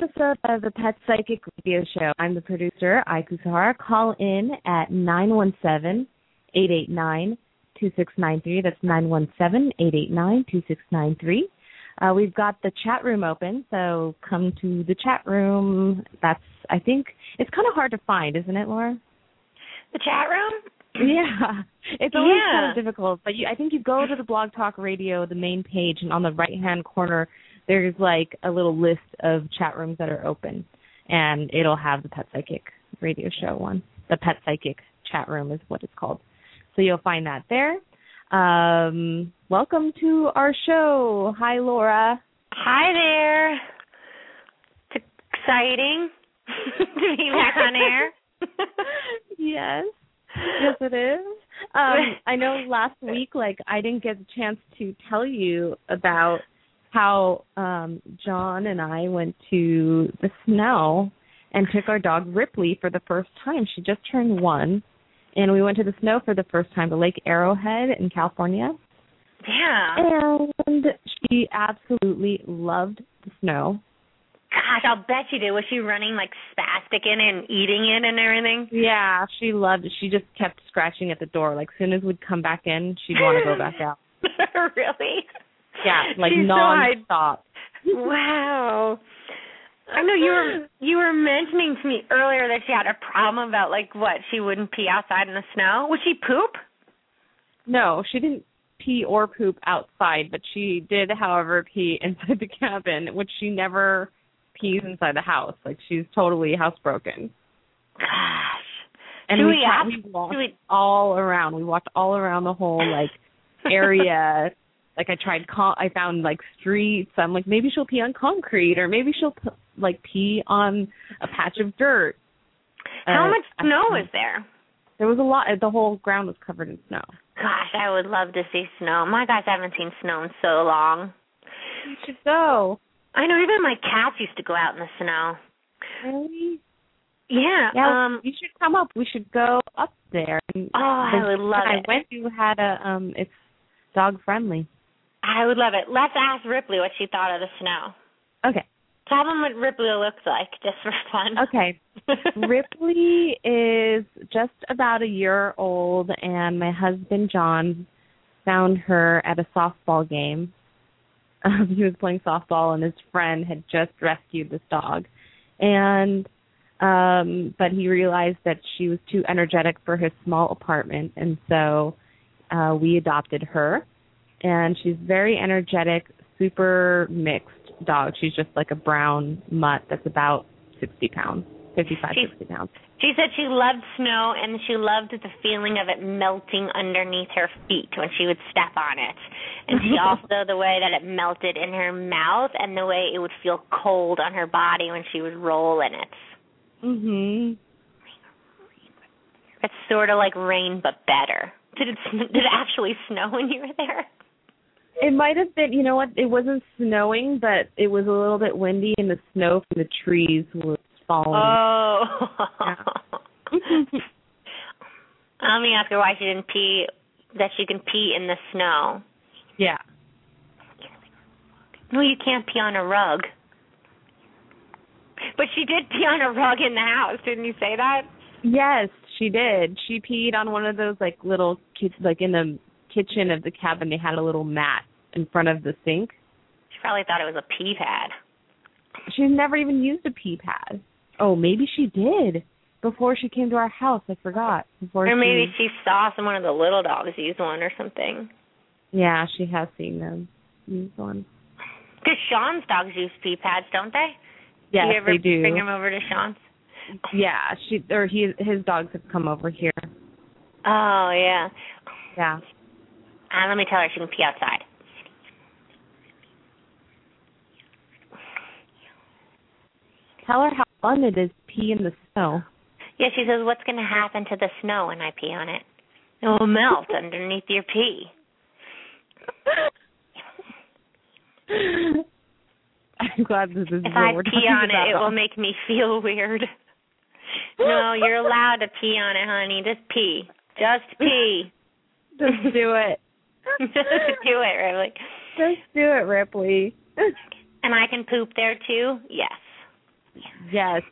Welcome to another episode of the Pet Psychic Radio Show. I'm the producer, Ai Kusuhara. Call in at 917 889 2693. That's 917 889 2693. Uh, we've got the chat room open, so come to the chat room. That's, I think, it's kind of hard to find, isn't it, Laura? The chat room? Yeah, it's always Yeah. kind of difficult. But you, I think you go to the Blog Talk Radio, the main page, and on the right hand corner, there's like a little list of chat rooms that are open, and it'll have the Pet Psychic Radio Show one. The Pet Psychic chat room is what it's called. So you'll find that there. Um, welcome to our show. Hi, Laura. Hi there. It's exciting to be back on air. yes. Yes, it is. Um, I know last week, like, I didn't get a chance to tell you about how um John and I went to the snow and took our dog Ripley for the first time. She just turned one, and we went to the snow for the first time to Lake Arrowhead in California. Yeah. And she absolutely loved the snow. Gosh, I'll bet you did. Was she running like spastic in it and eating it and everything? Yeah, she loved it. She just kept scratching at the door. Like, soon as we'd come back in, she'd want to go back out. really? Yeah, like She's so non-stop. Wow. I know you were you were mentioning to me earlier that she had a problem about like what she wouldn't pee outside in the snow. Would she poop? No, she didn't pee or poop outside, but she did, however, pee inside the cabin, which she never pees inside the house. Like she's totally housebroken. Gosh. And Should we, we ask- we walked we- all around. We walked all around the whole like area. Like I tried, con- I found like streets. I'm like, maybe she'll pee on concrete, or maybe she'll p- like pee on a patch of dirt. How Uh, much I- snow is there? There was a lot. The whole ground was covered in snow. Gosh, I would love to see snow. My gosh, I haven't seen snow in so long. You should go. I know even my cats used to go out in the snow. Really? Yeah. Yeah, um you should come up. We should go up there. And Oh, I would love I it. I went to had a um it's dog friendly. I would love it. Let's ask Ripley what she thought of the snow. Okay. Tell them what Ripley looks like, just for fun. Okay. Ripley is just about a year old and my husband John found her at a softball game. Um, he was playing softball and his friend had just rescued this dog. And um but he realized that she was too energetic for his small apartment and so uh we adopted her and she's very energetic, super mixed dog. She's just like a brown mutt that's about 60 pounds, 55, She's- 60 pounds. She said she loved snow and she loved the feeling of it melting underneath her feet when she would step on it. And she also the way that it melted in her mouth and the way it would feel cold on her body when she would roll in it. Mhm. It's sort of like rain but better. Did it did it actually snow when you were there? It might have been, you know what? It wasn't snowing, but it was a little bit windy, and the snow from the trees was falling. Oh. Yeah. Let me ask her why she didn't pee that she can pee in the snow. yeah. No, you can't pee on a rug. But she did pee on a rug in the house, didn't you say that? Yes, she did. She peed on one of those like little kids, like in the kitchen of the cabin. They had a little mat in front of the sink. She probably thought it was a pee pad. She's never even used a pee pad. Oh, maybe she did before she came to our house. I forgot. Before Or maybe she, she saw some one of the little dogs use one or something. yeah, she has seen them use one. Because Sean's dogs use pee pads, don't they? Yes, you ever they do. bring them over to Sean's? Yeah, she or he his dogs have come over here. Oh yeah. Yeah. Uh, let me tell her she can pee outside. Tell her how fun it is to pee in the snow. Yeah, she says, "What's going to happen to the snow when I pee on it? It will melt underneath your pee." I'm glad this is If I pee on about. it, it will make me feel weird. no, you're allowed to pee on it, honey. Just pee. Just pee. Just do it. Just do it, Ripley. Just do it, Ripley. And I can poop there too? Yes. Yes.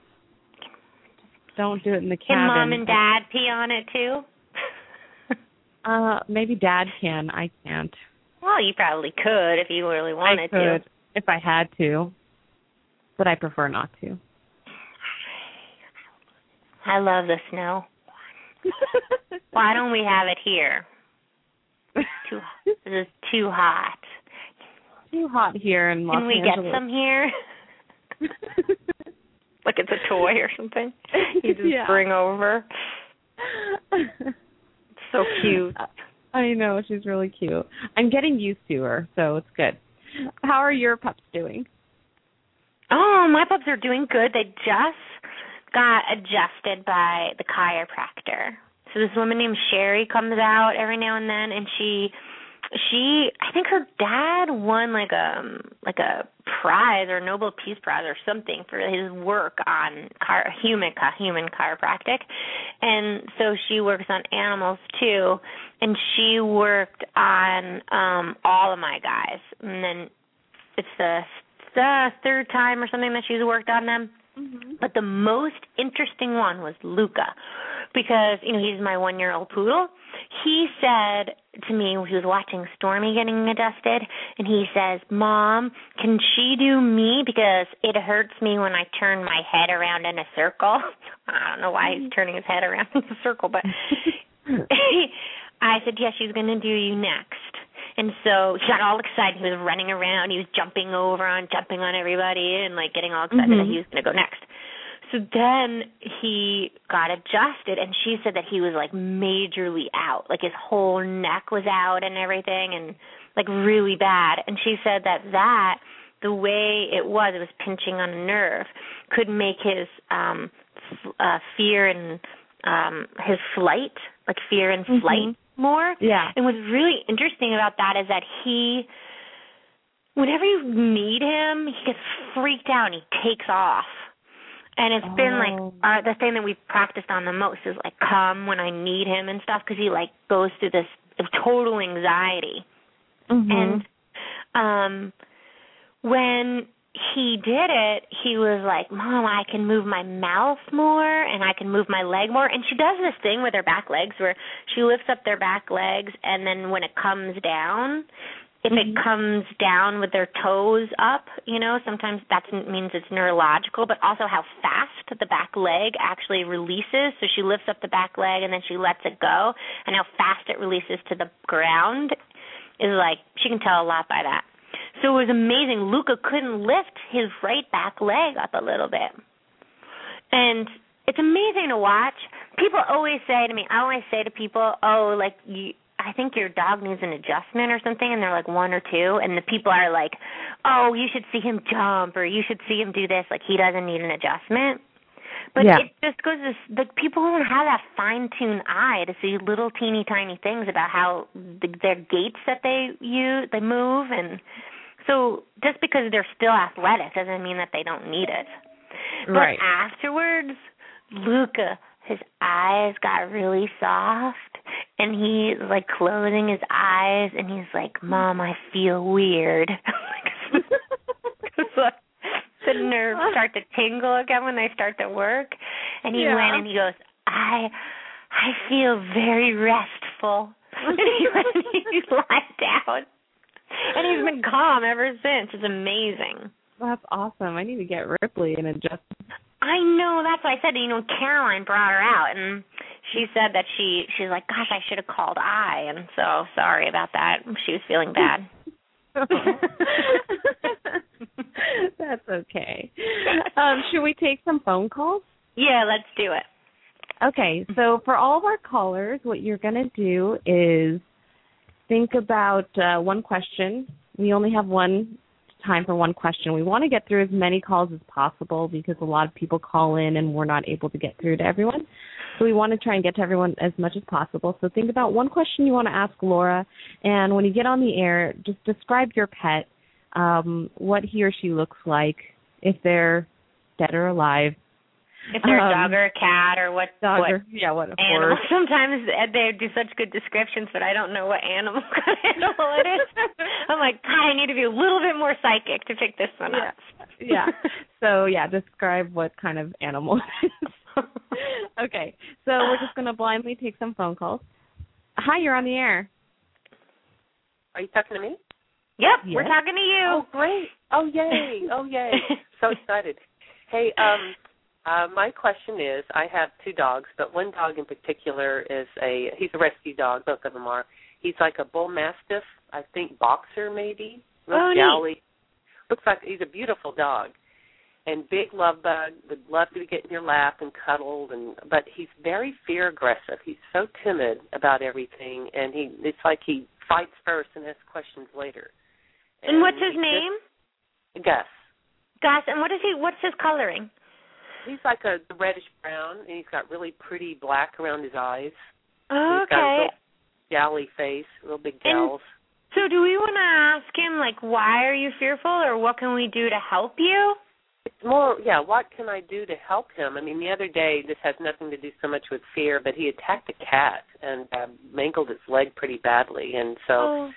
Don't do it in the cabin. Can mom and dad pee on it too? uh, maybe dad can. I can't. Well, you probably could if you really wanted I could, to. if I had to. But I prefer not to. I love the snow. Why don't we have it here? Too this is too hot. Too hot here in Los Can we Angeles. get some here? like it's a toy or something. You just Yeah. bring over. So cute. I know she's really cute. I'm getting used to her, so it's good. How are your pups doing? Oh, my pups are doing good. They just got adjusted by the chiropractor. So this woman named Sherry comes out every now and then and she she I think her dad won like a like a prize or Nobel Peace Prize or something for his work on car human human chiropractic. And so she works on animals too and she worked on um all of my guys. And then it's the the third time or something that she's worked on them. Mm-hmm. But the most interesting one was Luca because, you know, he's my one year old poodle. He said to me he was watching Stormy getting adjusted and he says, Mom, can she do me? Because it hurts me when I turn my head around in a circle. I don't know why he's mm-hmm. turning his head around in a circle, but I said, Yes, she's gonna do you next. And so he got all excited. He was running around. He was jumping over on, jumping on everybody, and like getting all excited that Mhm. he was going to go next. So then he got adjusted, and she said that he was like majorly out, like his whole neck was out and everything, and like really bad. And she said that that the way it was, it was pinching on a nerve, could make his um f- uh fear and um his flight, like fear and Mhm. flight more. Yeah. And what's really interesting about that is that he, whenever you need him, he gets freaked out and he takes off. And it's been like Oh. uh, the thing that we've practiced on the most is like come when I need him and stuff because he like goes through this total anxiety. Mhm. And um when he did it, he was like, "Mom, I can move my mouth more and I can move my leg more." And she does this thing with her back legs where she lifts up their back legs and then when it comes down, if it mm-hmm. comes down with their toes up, you know, sometimes that means it's neurological, but also how fast the back leg actually releases. So she lifts up the back leg and then she lets it go, and how fast it releases to the ground is like she can tell a lot by that. So it was amazing. Luca couldn't lift his right back leg up a little bit. And it's amazing to watch. People always say to me, I always say to people, "Oh, like you I think your dog needs an adjustment or something," and they're like one or two, and the people are like, "Oh, you should see him jump or you should see him do this, like he doesn't need an adjustment." But Yeah. it just goes to like people don't have that fine-tuned eye to see little teeny tiny things about how the, their gaits that they use, they move, and so just because they're still athletic doesn't mean that they don't need it. But Right. afterwards, Luca, his eyes got really soft, and he's like closing his eyes, and he's like, "Mom, I feel weird." The nerves start to tingle again when they start to work, and he Yeah. went and he goes, "I, I feel very restful." and he went and he lied down, and he's been calm ever since. It's amazing. That's awesome. I need to get Ripley and adjust. I know. That's what I said. You know, Caroline brought her out, and she said that she she's like, "Gosh, I should have called I." And so sorry about that. She was feeling bad. That's okay. Um, should we take some phone calls? yeah, let's do it. Okay, so for all of our callers, what you're going to do is think about uh, one question. We only have one time for one question. We want to get through as many calls as possible because a lot of people call in and we're not able to get through to everyone. So we want to try and get to everyone as much as possible. So think about one question you want to ask Laura, and when you get on the air, just describe your pet, um, what he or she looks like, if they're dead or alive, If they're Um, a dog or a cat or what Dog what or yeah, what a animal. horse. Sometimes they do such good descriptions, but I don't know what animal kind of animal it is. I'm like, God, I need to be a little bit more psychic to pick this one Yeah. up. yeah. So yeah, describe what kind of animal it is. okay. So we're just gonna blindly take some phone calls. Hi, you're on the air. Are you talking to me? Yep, we're talking to you. Oh, great. Oh, yay. Oh, yay. so excited. Hey, um, uh, my question is, I have two dogs, but one dog in particular is a, he's a rescue dog, both of them are. He's like a bull mastiff, I think boxer maybe. Looks Oh, jolly. Looks like he's a beautiful dog. And big love bug, would love to get in your lap and cuddled and but he's very fear aggressive. He's so timid about everything and he it's like he fights first and asks questions later. And what's his name? just- Gus. Gus. And what is he? What's his coloring? He's like a reddish brown, and he's got really pretty black around his eyes. Oh, He's got a okay. real face, real big jowls. So do we want to ask him like why are you fearful or what can we do to help you? It's more, yeah. What can I do to help him? I mean, the other day, this has nothing to do so much with fear, but he attacked a cat and uh, mangled its leg pretty badly, and so oh.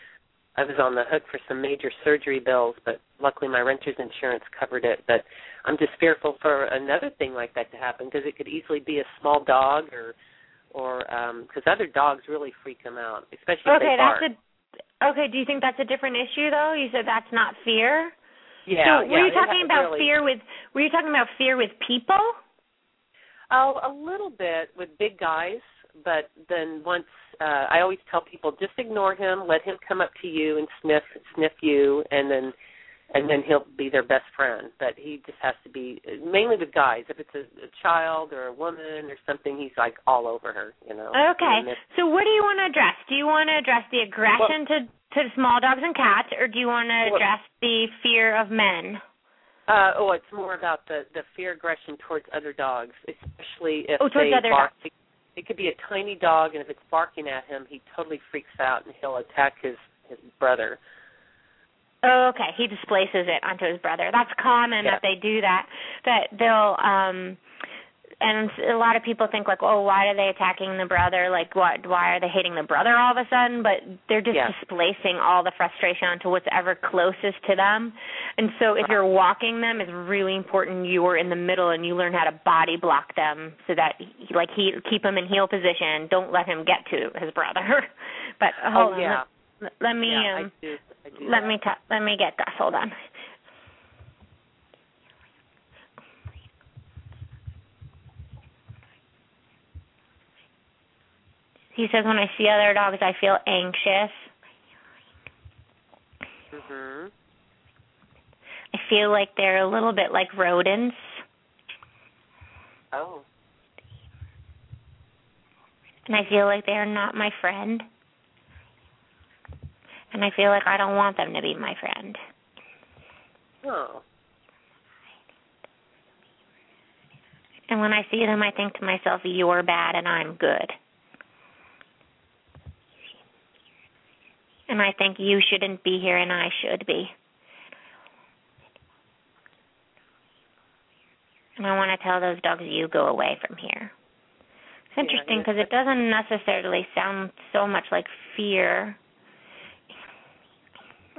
I was on the hook for some major surgery bills. But luckily, my renter's insurance covered it. But I'm just fearful for another thing like that to happen because it could easily be a small dog or or um, because other dogs really freak them out, especially if Okay, they bark. that's a Okay, do you think that's a different issue though? You said that's not fear. yeah, so yeah, were you talking about really- fear with were you talking about fear with people? Oh, a little bit with big guys, but then once uh I always tell people just ignore him, let him come up to you and sniff sniff you and then and then he'll be their best friend. But he just has to be mainly with guys. If it's a, a child or a woman or something, he's like all over her, you know. Okay. So what do you want to address? Do you want to address the aggression to to small dogs and cats or do you want to Well- address the fear of men? Uh, oh, it's more about the the fear aggression towards other dogs, especially if Oh, they other bark. dogs. It, could be a tiny dog, and if it's barking at him, he totally freaks out and he'll attack his his brother. Oh, okay. He displaces it onto his brother. That's common Yeah. that they do that. That they'll um and a lot of people think like, "Oh, why are they attacking the brother? Like what why are they hating the brother all of a sudden?" But they're just Yeah. displacing all the frustration onto whatever closest to them. And so if you're walking them, it's really important you're in the middle and you learn how to body block them so that he, like he keep him in heel position. Don't let him get to his brother. but hold oh on. yeah, Let, let me yeah, um I do. I do let that. me ta- let me get Gus. Hold on. He says when I see other dogs, I feel anxious. Mhm. I feel like they're a little bit like rodents. Oh. And I feel like they are not my friend. And I feel like I don't want them to be my friend. Oh. And when I see them, I think to myself, you're bad and I'm good. And I think you shouldn't be here and I should be. And I want to tell those dogs, you go away from here. It's Yeah, interesting yeah. because it doesn't necessarily sound so much like fear.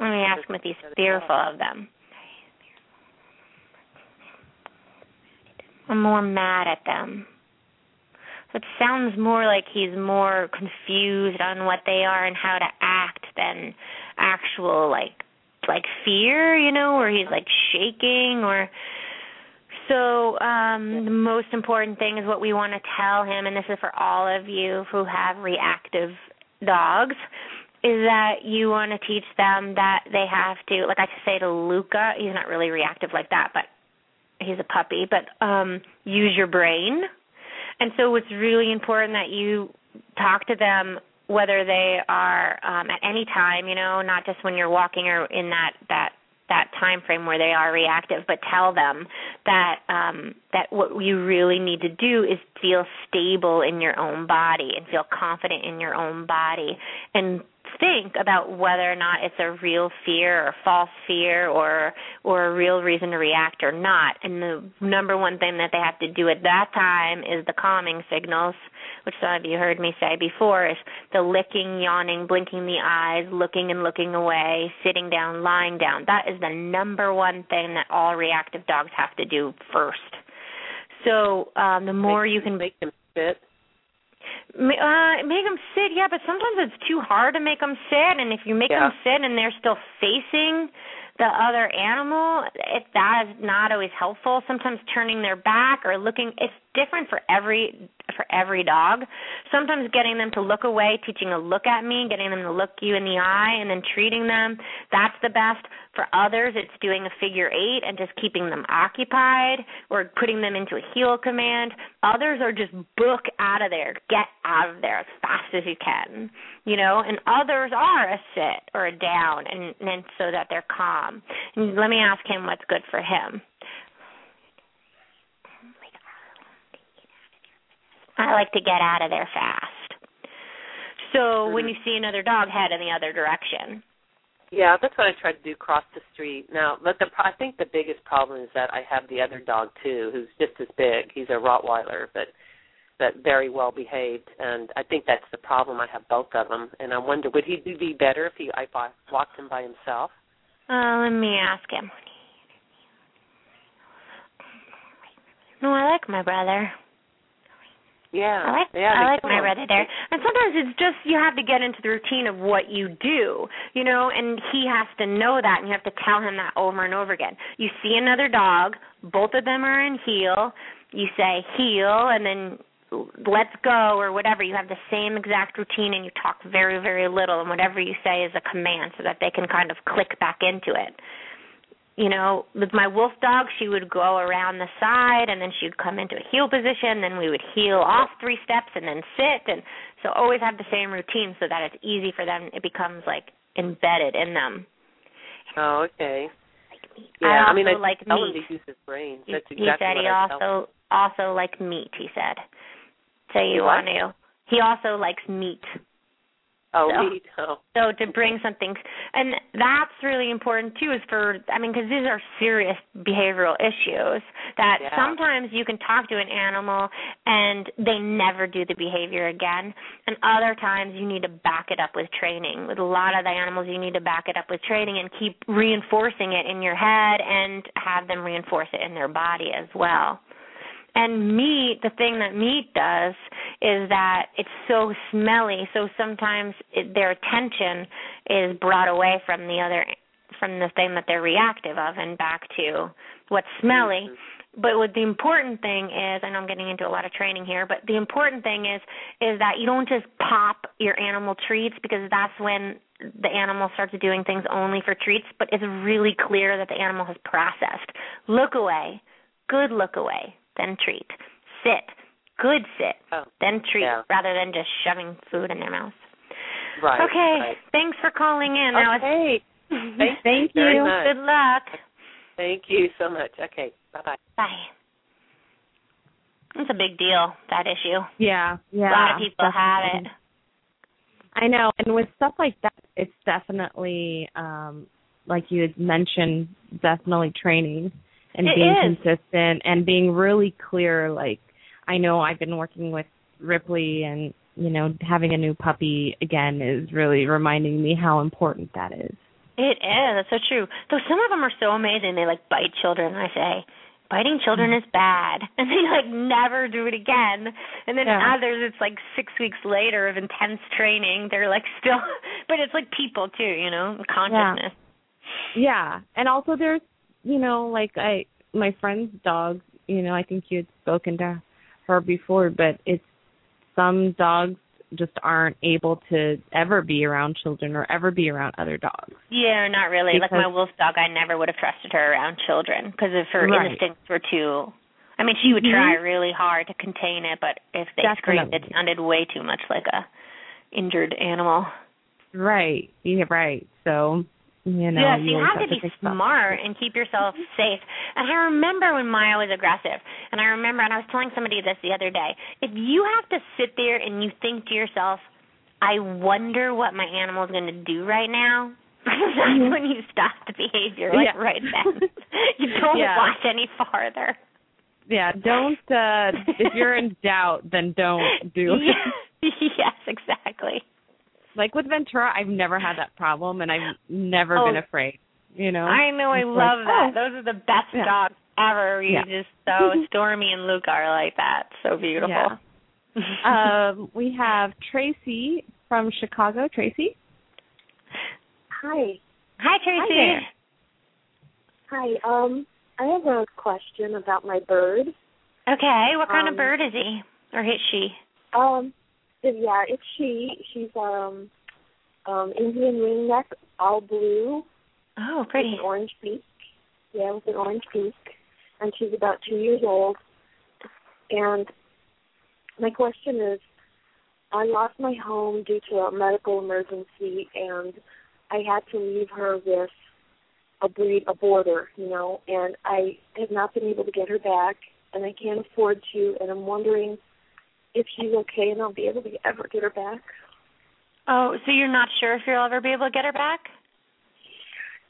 Let me ask him if he's fearful of them. I'm more mad at them. So it sounds more like he's more confused on what they are and how to act than actual like like fear, you know, where he's like shaking or so um the most important thing is what we want to tell him and this is for all of you who have reactive dogs is that you want to teach them that they have to like I say to Luca, he's not really reactive like that, but he's a puppy, but um use your brain. And so it's really important that you talk to them whether they are um at any time, you know, not just when you're walking or in that that that time frame where they are reactive, but tell them that um that what you really need to do is feel stable in your own body and feel confident in your own body and think about whether or not it's a real fear or false fear or or a real reason to react or not. And the number one thing that they have to do at that time is the calming signals, which some of you heard me say before, is the licking, yawning, blinking the eyes, looking and looking away, sitting down, lying down. That is the number one thing that all reactive dogs have to do first. So um, the more make, you can make them sit. Uh, make them sit, yeah, but sometimes it's too hard to make them sit, and if you make yeah. them sit and they're still facing the other animal, if that is not always helpful. Sometimes turning their back or looking, it's different for every for every dog. Sometimes getting them to look away, teaching a look at me, getting them to look you in the eye, and then treating them, that's the best. For others, it's doing a figure eight and just keeping them occupied or putting them into a heel command. Others are just book out of there, get out of there as fast as you can, you know. And others are a sit or a down, and, and so that they're calm. And let me ask him what's good for him. I like to get out of there fast. So mm-hmm. when you see another dog, head in the other direction. Yeah, that's what I try to do. Cross the street. Now, but the I think the biggest problem is that I have the other dog too, who's just as big. He's a Rottweiler, but but very well behaved, and I think that's the problem. I have both of them, and I wonder would he be better if he I walked him by himself? Uh, let me ask him. No, I like my brother. Yeah, I like yeah, I like my brother there. And sometimes it's just you have to get into the routine of what you do, you know, and he has to know that and you have to tell him that over and over again. You see another dog, both of them are in heel, you say heel and then let's go or whatever. You have the same exact routine and you talk very, very little and whatever you say is a command so that they can kind of click back into it you know, with my wolf dog, she would go around the side and then she'd come into a heel position, then we would heel off three steps and then sit and so always have the same routine so that it's easy for them it becomes like embedded in them. Oh, okay. Yeah, I, I mean I like tell meat. him to use his brain. That's he, exactly he said he also also like meat, he said. So you what? want to he also likes meat. Oh, so, too. So to bring something, and that's really important too, is for I mean, because these are serious behavioral issues that yeah. sometimes you can talk to an animal and they never do the behavior again, and other times you need to back it up with training. With a lot of the animals, you need to back it up with training and keep reinforcing it in your head and have them reinforce it in their body as well. And meat, the thing that meat does is that it's so smelly, so sometimes it, their attention is brought away from the other from the thing that they're reactive of and back to what's smelly. Mm-hmm. But what the important thing is, I know I'm getting into a lot of training here, but the important thing is is that you don't just pop your animal treats because that's when the animal starts doing things only for treats, but it's really clear that the animal has processed. Look away. Good look away then treat. Sit. Good sit. Oh, then treat yeah. rather than just shoving food in their mouth. Right. Okay. Right. Thanks for calling in. Okay. Was... Thank you. you. Good luck. Thank you so much. Okay. Bye-bye. Bye. It's a big deal, that issue. Yeah. Yeah. A lot of people definitely. have it. I know, and with stuff like that, it's definitely um like you had mentioned, definitely training and It being is. consistent and being really clear like I know I've been working with Ripley and you know having a new puppy again is really reminding me how important that is. It is. That's so true. Though some of them are so amazing. They like bite children. I say, biting children mm-hmm. is bad, and they like never do it again. And then Yeah. others, it's like six weeks later of intense training. They're like still, but it's like people too, you know, consciousness. Yeah, and also there's you know like I my friend's dog, you know I think you had spoken to her before, but it's some dogs just aren't able to ever be around children or ever be around other dogs. Yeah, not really. like my wolf dog, I never would have trusted her around children because if her Right. instincts were too. I mean, she would try mm-hmm. really hard to contain it, but if they screamed, it sounded way too much like a injured animal. Right. Yeah, right. So you know yes, you always have to be smart and keep yourself safe. And I remember when Maya was aggressive, and I remember, and I was telling somebody this the other day. If you have to sit there and you think to yourself, I wonder what my animal is going to do right now. That's when you stop the behavior, like Yeah. right then. you don't Yeah. watch any farther. Yeah, don't uh if you're in doubt then don't do it. yes, exactly. Like with Ventura, I've never had that problem and I've never Oh. been afraid. You know? I know, I It's love like, that. oh. Those are the best Yeah. dogs ever. You Yeah. just so Stormy and Luca are like that. So beautiful. Yeah. um, we have Tracy from Chicago. Tracy? Hi. Hi Tracy. Hi. Hi. Um, I have a question about my bird. Okay, what kind of Um, bird is he or is she? Um, yeah, it's she. She's um, um, Indian ringneck, all blue, Oh, with pretty. an orange beak. Yeah, with an orange beak, and she's about two years old. And my question is, I lost my home due to a medical emergency, and I had to leave her with a breed, a border, you know, and I have not been able to get her back, and I can't afford to, and I'm wondering if she's okay and I'll be able to ever get her back. Oh, so you're not sure if you'll ever be able to get her back?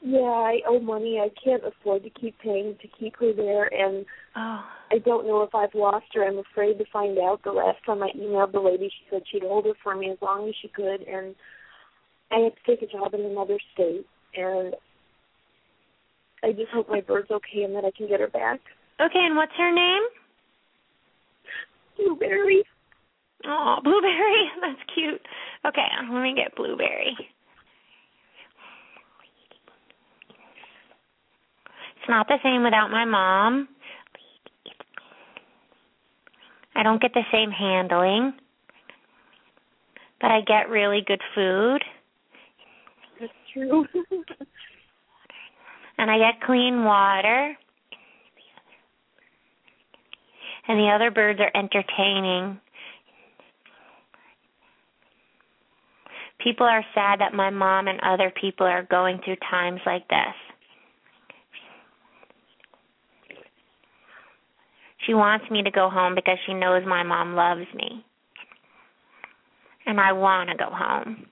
Yeah, I owe money. I can't afford to keep paying to keep her there, and Oh. I don't know if I've lost her. I'm afraid to find out. The last time I emailed the lady, she said she'd hold her for me as long as she could, and I had to take a job in another state, and I just hope my bird's okay and that I can get her back. Okay, and what's her name? Blueberry. Oh, Blueberry. That's cute. Okay, let me get Blueberry. It's not the same without my mom. I don't get the same handling, but I get really good food That's true. and I get clean water. And the other birds are entertaining. People are sad that my mom and other people are going through times like this. She wants me to go home because she knows my mom loves me. And I want to go home.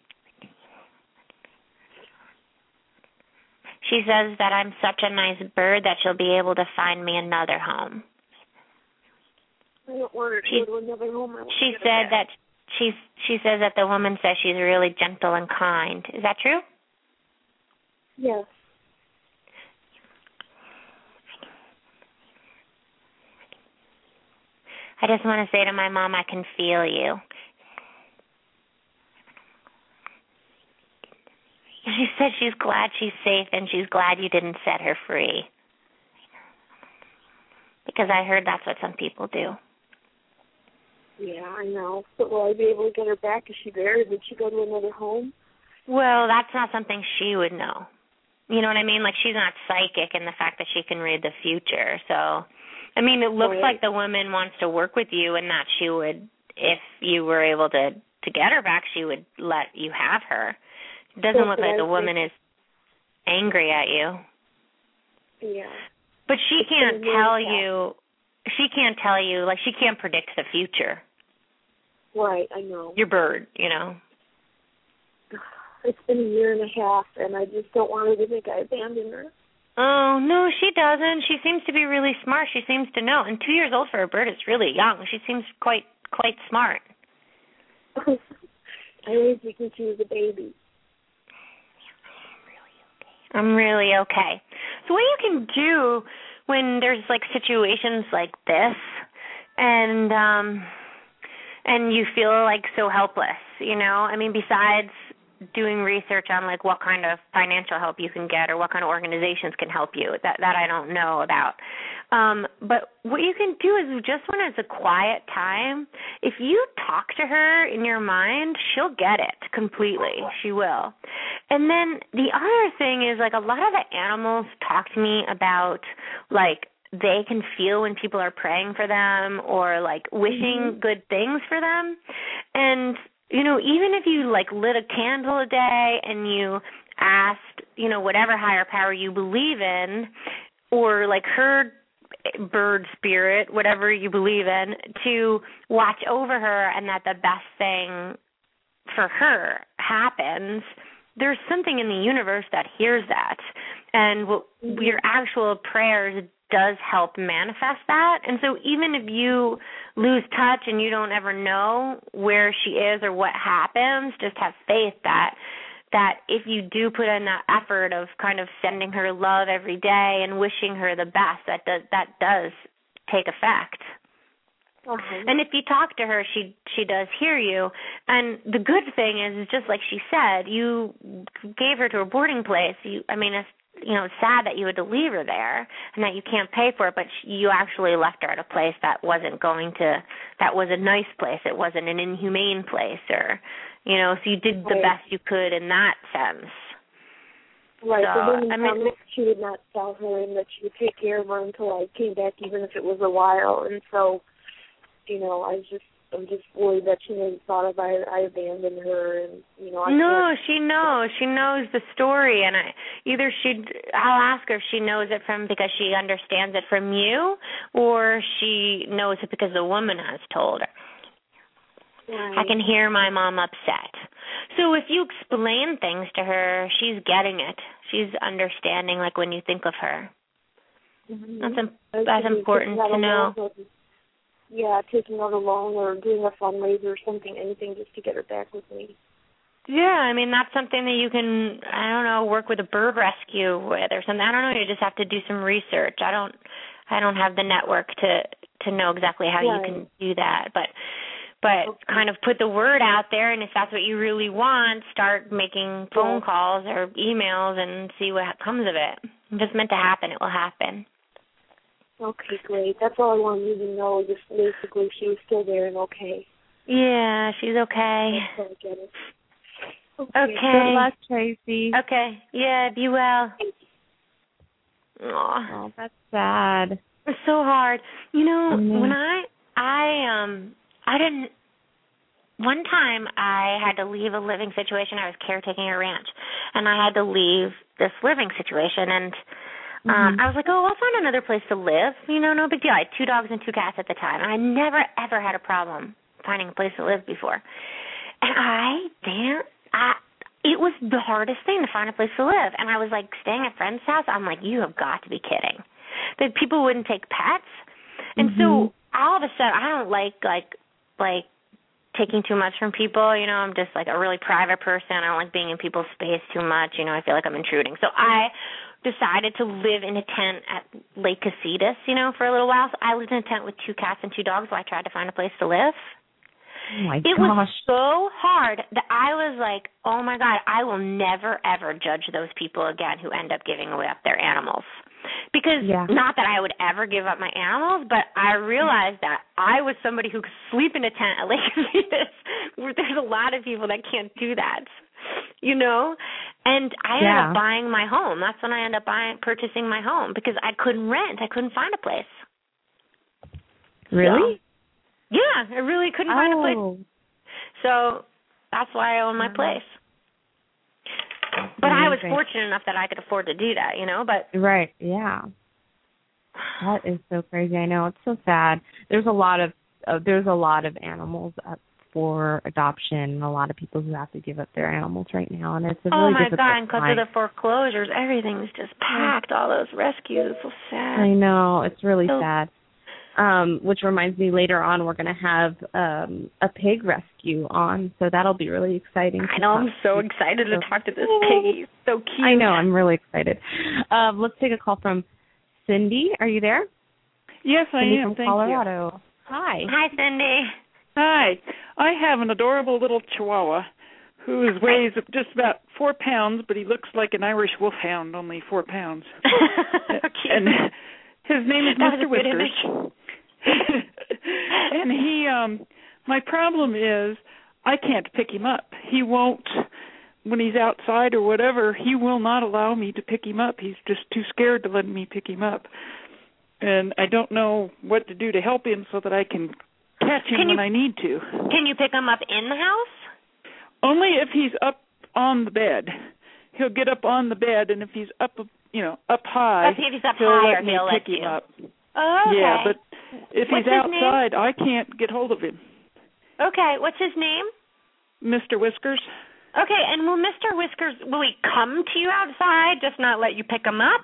She says that I'm such a nice bird that she'll be able to find me another home. I don't want her to She- go to another home. She to get her said that she's she says that the woman says she's really gentle and kind. Is that true? Yes. I just want to say to my mom I can feel you. She said she's glad she's safe and she's glad you didn't set her free. Because I heard that's what some people do. Yeah, I know. But will I be able to get her back? Is she there? Did she go to another home? Well, that's not something she would know. You know what I mean? Like she's not psychic in the fact that she can read the future. So, I mean, it looks Right. like the woman wants to work with you and that she would if you were able to to get her back, she would let you have her. It doesn't That's look like I the think. woman is angry at you. Yeah. But she It's can't tell you she can't tell you like she can't predict the future. Right, I know. Your bird, you know. It's been a year and a half, and I just don't want her to think I abandoned her. Oh no, she doesn't. She seems to be really smart. She seems to know. And two years old for a bird is really young. She seems quite quite smart. I always thinking she was a baby. I'm really okay. So what you can do when there's like situations like this and um and you feel like so helpless, you know? I mean besides doing research on like what kind of financial help you can get or what kind of organizations can help you. That that I don't know about. Um but what you can do is just when it's a quiet time, if you talk to her in your mind, she'll get it completely. She will. And then the other thing is like a lot of the animals talk to me about like they can feel when people are praying for them or like wishing good things for them. And you know, even if you like lit a candle a day and you asked, you know, whatever higher power you believe in or like heard bird spirit, whatever you believe in, to watch over her and that the best thing for her happens, there's something in the universe that hears that, and what, Mhm. your actual prayers does help manifest that. And so even if you lose touch and you don't ever know where she is or what happens, just have faith that that if you do put in that effort of kind of sending her love every day and wishing her the best, that does that does take effect. Uh-huh. And if you talk to her, she she does hear you. And the good thing is, is just like she said, you gave her to a boarding place. You, I mean, it's you know, sad that you had to leave her there and that you can't pay for it, but you actually left her at a place that wasn't going to, that was a nice place. It wasn't an inhumane place, or you know, so you did the Right. best you could in that sense. Right. So, I mean- promised she would not sell her and that she would take care of her until I came back, even if it was a while. And so, you know, I was just I'm just worried that she maybe thought if I I abandoned her and you know I no, she knows. She knows the story, and I either she. I'll ask her if she knows it from because she understands it from you, or she knows it because the woman has told her. Right. I can hear my mom upset. So if you explain things to her, she's getting it. She's understanding. Like when you think of her, Mhm. that's that's important to know. Yeah, taking out a loan or doing a fundraiser or something, anything just to get her back with me. Yeah, I mean that's something that you can I don't know work with a bird rescue with or something. I don't know. You just have to do some research. I don't I don't have the network to to know exactly how you can do that, but but Okay. kind of put the word out there and if that's what you really want, start making phone Yeah. calls or emails and see what comes of it. If it's meant to happen, it will happen. Okay, great. That's all I wanted you to know. Just basically, she was still there and okay. Yeah, she's okay. That's all I get it. Okay. Good luck, Tracy. Okay. Yeah, be well. Aw. Oh, that's sad. It's so hard. You know, Mhm. when I I um I didn't one time I had to leave a living situation. I was caretaking a ranch and I had to leave this living situation and um Mhm. I was like, "Oh, I'll find another place to live." You know, no big deal. I had two dogs and two cats at the time. And I never ever had a problem finding a place to live before. And I damn I it was the hardest thing to find a place to live. And I was like staying at friend's house. I'm like, you have got to be kidding. That people wouldn't take pets. And Mhm. so all of a sudden I don't like like like taking too much from people, you know, I'm just like a really private person. I don't like being in people's space too much, you know, I feel like I'm intruding. So I decided to live in a tent at Lake Casitas, you know, for a little while. So I lived in a tent with two cats and two dogs while I tried to find a place to live. Oh my It gosh. was so hard that I was like, "Oh my god, I will never ever judge those people again who end up giving away up their animals." Because Yeah. not that I would ever give up my animals, but I realized that I was somebody who could sleep in a tent at Lake Venus, where there's a lot of people that can't do that. You know? And I ended Yeah. up buying my home. That's when I ended up buying purchasing my home because I couldn't rent. I couldn't find a place. really? Yeah, I really couldn't find a place. Oh. So that's why I own my place. But I was fortunate enough that I could afford to do that, you know. But Right. Yeah. That is so crazy. I know it's so sad. There's a lot of uh, there's a lot of animals up for adoption. and A lot of people who have to give up their animals right now, and it's a really oh my difficult god! And because of the foreclosures, everything's just packed. All those rescues, it's so sad. I know it's really So- sad. Um, which reminds me, later on we're going to have um, a pig rescue on, so that'll be really exciting. I know. I'm so to. excited to talk to this piggy. He's so cute. I know. I'm really excited. Um, let's take a call from Cindy. Are you there? Yes, I Cindy am. from Thank Colorado. Hi. Hi, Cindy. Hi. I have an adorable little Chihuahua who weighs just about four pounds, but he looks like an Irish Wolfhound, only four pounds. and his name is Mr. Whiskers. and he um my problem is I can't pick him up. He won't when he's outside or whatever, he will not allow me to pick him up. He's just too scared to let me pick him up. And I don't know what to do to help him so that I can catch him Can when you- I need to. Can you pick him up in the house? Only if he's up on the bed. He'll get up on the bed, and if he's up, you know, up high, If he's up he'll higher, let me he'll pick let him you. up. Oh, okay. Yeah, but if What's he's his name? outside, I can't get hold of him. okay. What's his name? Mr. Whiskers. Okay, and will Mr. Whiskers will he come to you outside, just not let you pick him up?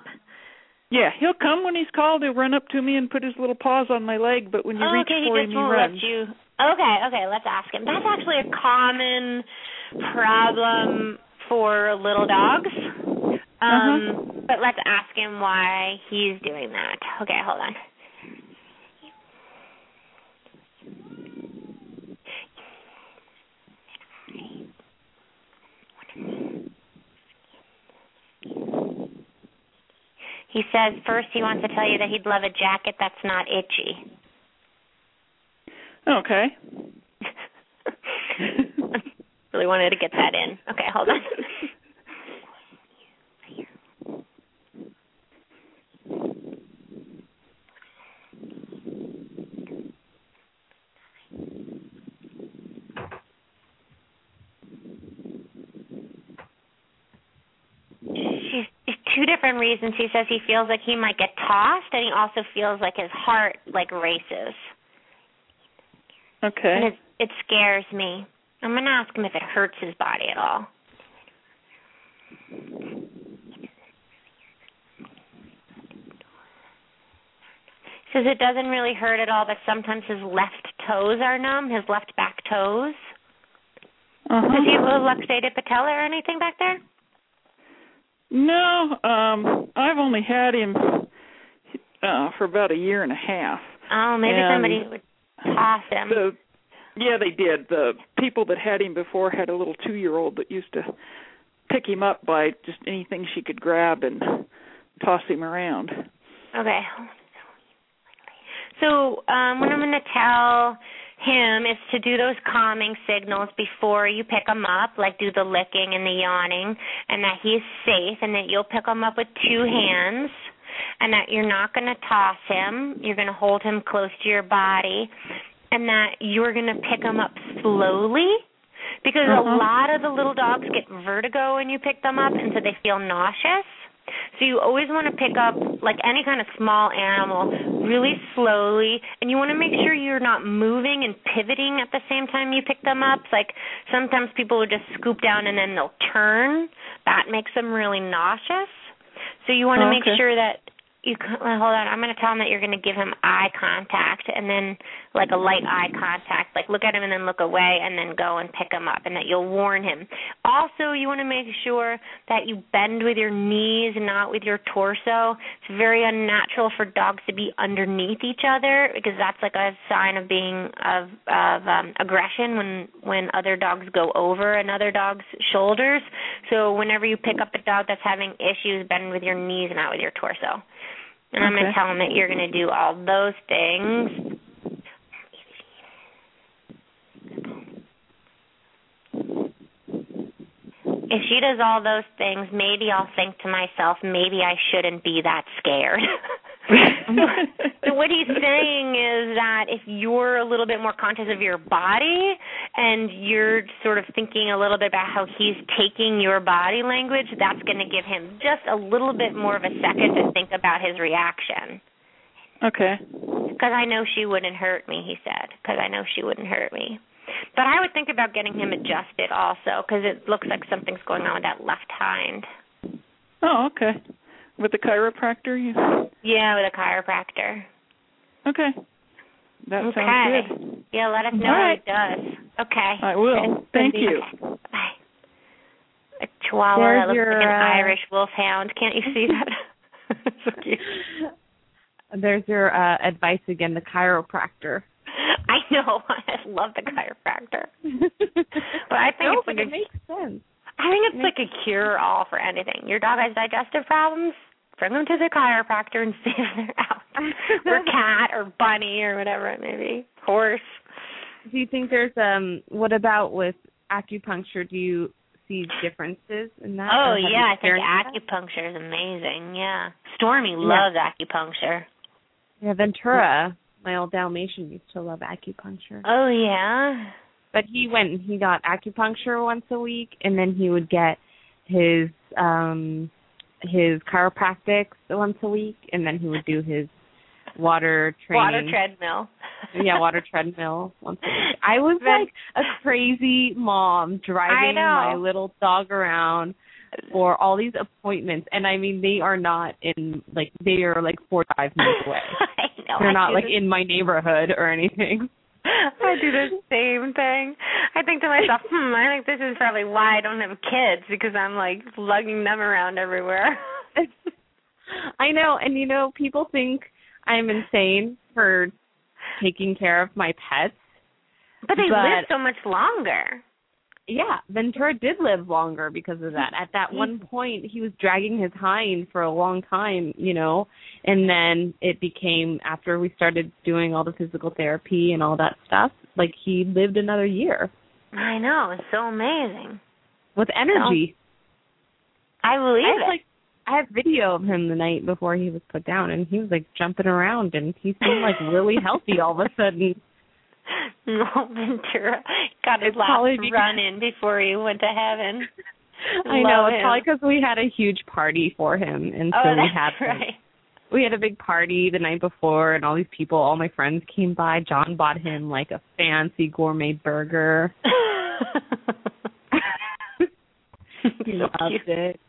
Yeah, he'll come when he's called. He'll run up to me and put his little paws on my leg, but when you oh, reach okay, for he him, he won't runs. let you. Okay, okay, let's ask him. That's actually a common problem for little dogs. Um, Uh-huh. but let's ask him why he's doing that. Okay, hold on. He says first he wants to tell you that he'd love a jacket that's not itchy. Okay. really wanted to get that in. Okay, hold on. She's two different reasons. He says he feels like he might get tossed, and he also feels like his heart like races, Okay. and it it scares me. I'm gonna ask him if it hurts his body at all. He Says it doesn't really hurt at all, but sometimes his left toes are numb, his left back toes. Uh-huh. Does he have a luxated patella or anything back there? No, um, I've only had him uh for about a year and a half. Oh, maybe And somebody would toss him. The yeah, they did. The people that had him before had a little two-year-old that used to pick him up by just anything she could grab and toss him around. Okay. So um, what I'm going to tell him is to do those calming signals before you pick him up, like do the licking and the yawning, and that he's safe, and that you'll pick him up with two hands, and that you're not going to toss him. You're going to hold him close to your body, and that you're going to pick him up slowly. Because a Uh-huh. lot of the little dogs get vertigo when you pick them up, and so they feel nauseous. So you always want to pick up like any kind of small animal really slowly and you want to make sure you're not moving and pivoting at the same time you pick them up. It's like sometimes people will just scoop down and then they'll turn. That makes them really nauseous. So you want to make sure that you hold on. I'm going to tell him that you're going to give him eye contact and then like a light eye contact, like look at him and then look away and then go and pick him up and that you'll warn him. Also, you want to make sure that you bend with your knees and not with your torso. It's very unnatural for dogs to be underneath each other because that's like a sign of being of of um aggression when when other dogs go over another dog's shoulders. So whenever you pick up a dog that's having issues, bend with your knees, not with your torso. And I'm going to tell him that you're going to do all those things. If she does all those things, maybe I'll think to myself, maybe I shouldn't be that scared. so what he's saying is that if you're a little bit more conscious of your body and you're sort of thinking a little bit about how he's taking your body language, that's going to give him just a little bit more of a second to think about his reaction. okay. Because I know she wouldn't hurt me, he said. Because I know she wouldn't hurt me. But I would think about getting him adjusted also, because it looks like something's going on with that left hind. Oh, okay. With the chiropractor, you Yeah, with a chiropractor. Okay. That okay. sounds good. Yeah, let us know All how it does. Okay. I will. Thank you. Okay. Bye. A chihuahua There's that looks your, like an uh, Irish wolfhound. Can't you see that? so cute. There's your uh, advice again, the chiropractor. I know. I love the chiropractor. But I think no, it's like it a, makes sense. I think it's like a cure all for anything. Your dog has digestive problems, bring them to the chiropractor and see if they're out. or cat or bunny or whatever it may be. Horse. Do you think there's um what about with acupuncture? Do you see differences in that? Oh Or have you yeah, I think acupuncture is amazing. Yeah. Stormy loves acupuncture. Yeah, Ventura, my old Dalmatian, used to love acupuncture. Oh yeah. But he went and he got acupuncture once a week, and then he would get his um his chiropractics once a week, and then he would do his water training. Water treadmill. yeah, water treadmill once a week. I was Then- like a crazy mom driving my little dog around for all these appointments and I mean they are not in like they are like four or five minutes away. They're I not like the- in my neighborhood or anything. I do the same thing. I think to myself, hmm, I think this is probably why I don't have kids because I'm like lugging them around everywhere. I know, and you know, people think I'm insane for taking care of my pets. But they live so much longer. Yeah, Ventura did live longer because of that. At that mm-hmm. one point, he was dragging his hind for a long time, you know, and then it became after we started doing all the physical therapy and all that stuff, like he lived another year I know. It's so amazing. with energy. I believe I have it. like I have video of him the night before he was put down, and he was like jumping around, and he seemed like really healthy all of a sudden. No, Ventura got his It's last because- run in before he went to heaven. I know it's him. probably because we had a huge party for him, and oh, so we had right. we had a big party the night before, and all these people, all my friends came by. John bought him like a fancy gourmet burger. he so loved cute. it.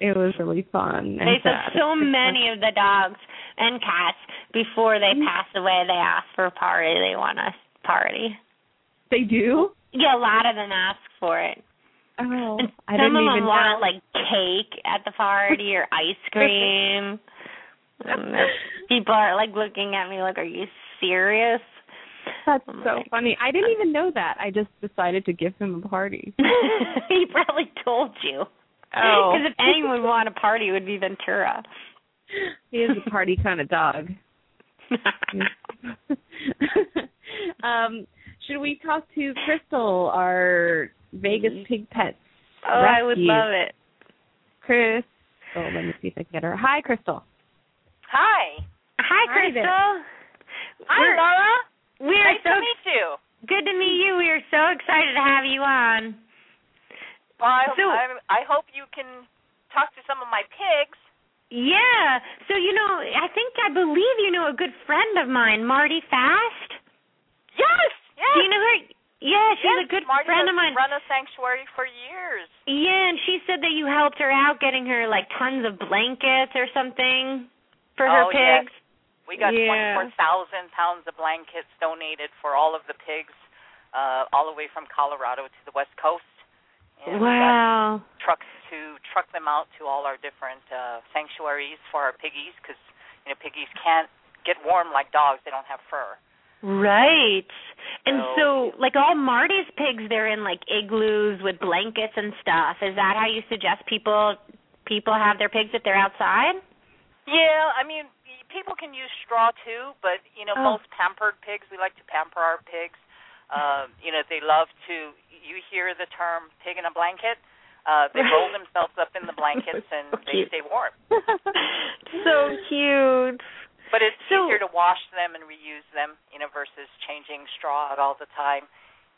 It was really fun. They said so many of the dogs and cats before they Mm-hmm. pass away they ask for a party. They want a party. They do. Yeah, a lot of them ask for it. Oh, And I some didn't of even them want know. like cake at the party or ice cream. people are like looking at me like, "Are you serious?" That's so funny. I didn't even know that. I just decided to give him a party. he probably told you. Oh. Because if anyone would want a party, it would be Ventura. He is a party kind of dog. um, should we talk to Crystal, our Vegas pig pet? oh, I would love it. Crystal, let me see if I can get her. Hi, Crystal. Hi. Hi, Hi Crystal. there. Hi, We're- Laura. We're Nice so to meet you. good to meet you. We are so excited to have you on. Well, I, So- I, I hope you can talk to some of my pigs. Yeah. So you know, I think I believe you know a good friend of mine, Marty Fast. Yes. Yes. Do you know her? Yeah, she's yes, a good Marty friend of mine. Run a sanctuary for years. Yeah, and she said that you helped her out getting her like tons of blankets or something for her Oh, yes. pigs. We got Yeah. 24,000 pounds of blankets donated for all of the pigs, uh, all the way from Colorado to the West Coast. And we got Wow. trucks to truck them out to all our different uh, sanctuaries for our piggies because you know piggies can't get warm like dogs; they don't have fur. Right. And So- so, like all Marty's pigs, they're in like igloos with blankets and stuff. Is that how you suggest people people have their pigs if they're outside? Yeah, I mean people can use straw too, but you know Oh. most pampered pigs, we like to pamper our pigs. Um, you know they love to. You hear the term "pig in a blanket." Uh, they roll themselves up in the blankets and they stay warm. so cute. But it's So- easier to wash them and reuse them, you know, versus changing straw out all the time.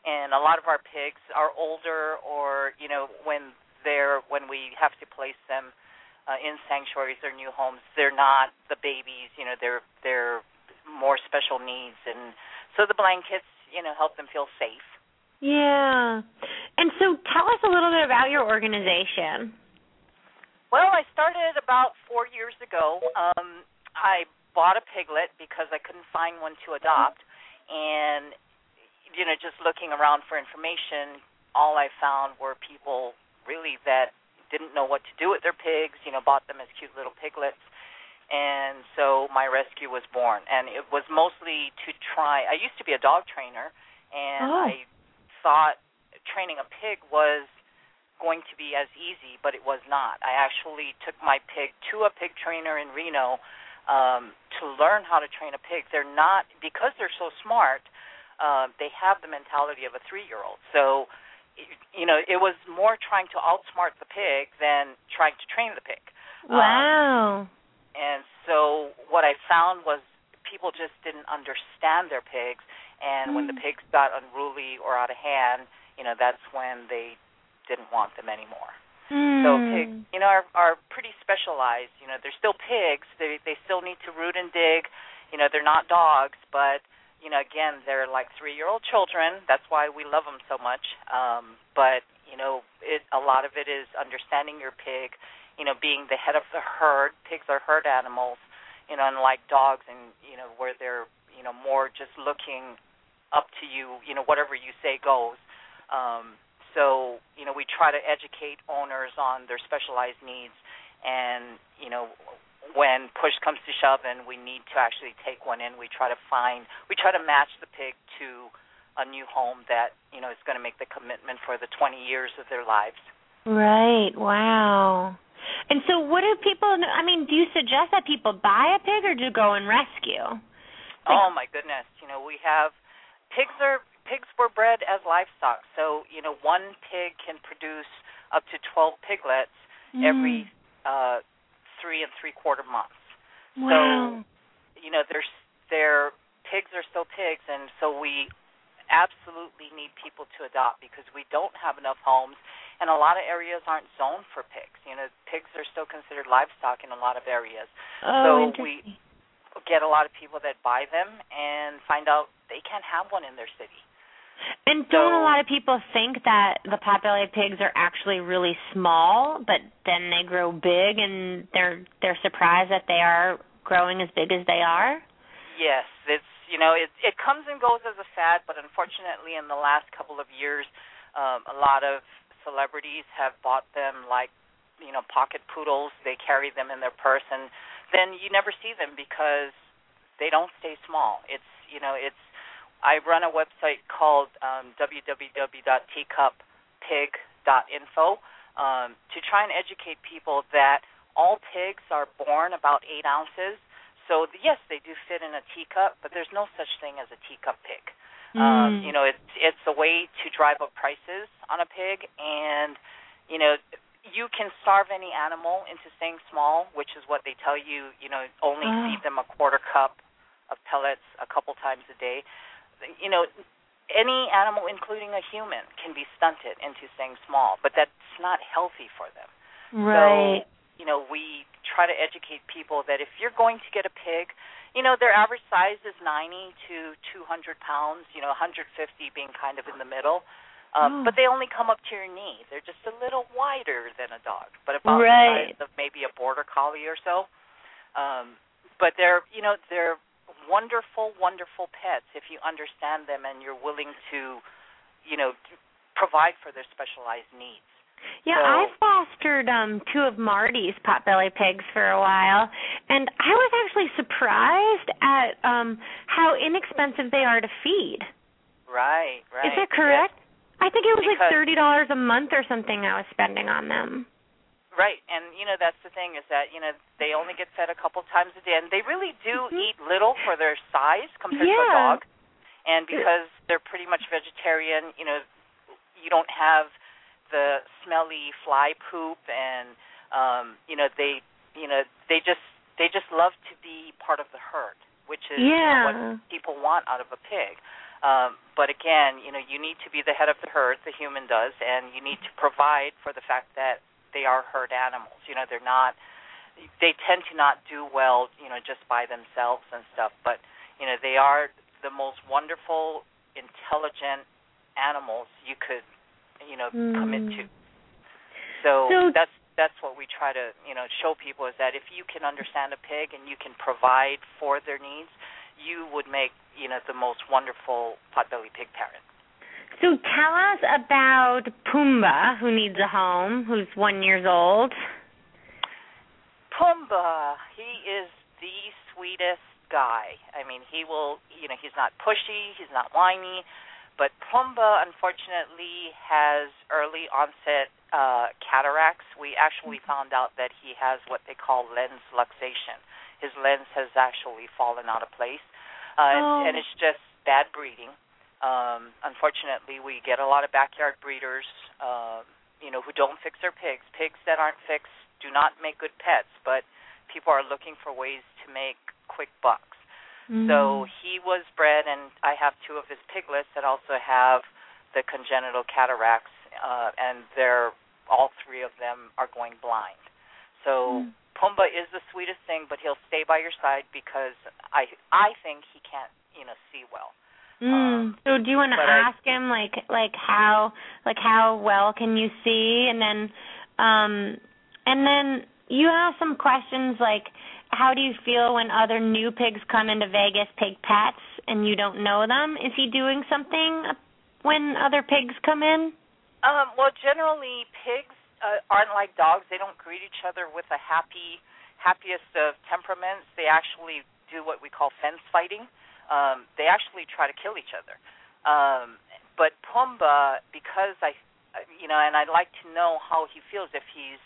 And a lot of our pigs are older, or you know, when they're when we have to place them uh, in sanctuaries or new homes, they're not the babies. You know, they're they're more special needs, and so the blankets, you know, help them feel safe. Yeah. And so tell us a little bit about your organization. Well, I started about four years ago. Um, I bought a piglet because I couldn't find one to adopt, and you know, just looking around for information, all I found were people really that didn't know what to do with their pigs. You know, bought them as cute little piglets, and so my rescue was born. And it was mostly to try. I used to be a dog trainer, and Oh. I thought training a pig was going to be as easy, but it was not. I actually took my pig to a pig trainer in Reno um, to learn how to train a pig. They're not because they're so smart. Uh, they have the mentality of a three-year-old. So, you know, it was more trying to outsmart the pig than trying to train the pig. Um, Wow. and so what I found was people just didn't understand their pigs, and when the pigs got unruly or out of hand, you know, that's when they didn't want them anymore. So Hmm. pigs, you know, are are pretty specialized. You know, they're still pigs. They they still need to root and dig. You know, they're not dogs, but you know, again, they're like three-year-old children. That's why we love them so much. Um, but you know, it a lot of it is understanding your pig. You know, being the head of the herd. Pigs are herd animals. You know, unlike dogs, and you know, where they're you know more just looking up to you. You know, whatever you say goes. Um, so you know, we try to educate owners on their specialized needs, and you know, when push comes to shove and we need to actually take one in, we try to find, we try to match the pig to a new home that you know is going to make the commitment for the 20 years of their lives. Right. Wow. And so, what do people? I mean, do you suggest that people buy a pig or do go and rescue? Like, oh my goodness! You know, we have pigs are pigs were bred as livestock, so you know one pig can produce up to 12 piglets mm. every uh, three and three quarter months. Wow. So, you know, there's their pigs are still pigs, and so we absolutely need people to adopt because we don't have enough homes, and a lot of areas aren't zoned for pigs. You know, pigs are still considered livestock in a lot of areas. Oh, so we get a lot of people that buy them and find out they can't have one in their city. And don't so, a lot of people think that the potbelly pigs are actually really small, but then they grow big and they're they're surprised that they are growing as big as they are? Yes, it's you know, it it comes and goes as a fad, but unfortunately in the last couple of years um a lot of celebrities have bought them like you know, pocket poodles. They carry them in their purse and then you never see them because they don't stay small. It's you know, it's I run a website called um, www.teacuppig.info um, to try and educate people that all pigs are born about eight ounces. So yes, they do fit in a teacup, but there's no such thing as a teacup pig. Mm. Um, you know, it's it's a way to drive up prices on a pig, and you know, you can starve any animal into staying small, which is what they tell you. You know, only oh. feed them a quarter cup of pellets a couple times a day you know, any animal, including a human, can be stunted into staying small, but that's not healthy for them. Right. So, you know, we try to educate people that if you're going to get a pig, you know, their average size is 90 to 200 pounds, you know, 150 being kind of in the middle. Um, oh. But they only come up to your knee. They're just a little wider than a dog, but about right. the size of maybe a border collie or so. Um, but they're, you know, they're wonderful, wonderful pets if you understand them and you're willing to, you know, provide for their specialized needs. Yeah, so, I fostered um two of Marty's potbelly pigs for a while, and I was actually surprised at um how inexpensive they are to feed. Right, right. Is that correct? Yes. I think it was because, like thirty dollars a month or something I was spending on them. Right, and you know that's the thing is that you know they only get fed a couple times a day, and they really do mm-hmm. eat little for their size compared yeah. to a dog. And because they're pretty much vegetarian, you know, you don't have the smelly fly poop, and um, you know they, you know they just they just love to be part of the herd, which is yeah. you know, what people want out of a pig. Um, but again, you know, you need to be the head of the herd, the human does, and you need to provide for the fact that they are herd animals. You know, they're not. They tend to not do well, you know, just by themselves and stuff. But you know, they are the most wonderful, intelligent animals you could, you know, mm. commit to. So, so that's that's what we try to, you know, show people is that if you can understand a pig and you can provide for their needs, you would make, you know, the most wonderful potbelly pig parent. So tell us about Pumba, who needs a home, who's one years old. Pumba, he is the sweetest guy. I mean, he will, you know, he's not pushy, he's not whiny, but Pumba unfortunately has early onset uh cataracts. We actually found out that he has what they call lens luxation. His lens has actually fallen out of place. Uh oh. and, and it's just bad breeding. Um, unfortunately, we get a lot of backyard breeders, uh, you know, who don't fix their pigs. Pigs that aren't fixed do not make good pets, but people are looking for ways to make quick bucks. Mm. So he was bred, and I have two of his piglets that also have the congenital cataracts, uh, and they're all three of them are going blind. So mm. Pumba is the sweetest thing, but he'll stay by your side because I I think he can't you know see well. Mm. Um, so do you want to but I- ask him like like how like how well can you see and then um and then you ask some questions like how do you feel when other new pigs come into Vegas pig pets and you don't know them? Is he doing something when other pigs come in? Um, well, generally, pigs uh, aren't like dogs. They don't greet each other with a happy, happiest of temperaments. They actually do what we call fence fighting. Um, they actually try to kill each other. Um, but Pumba, because I, you know, and I'd like to know how he feels if he's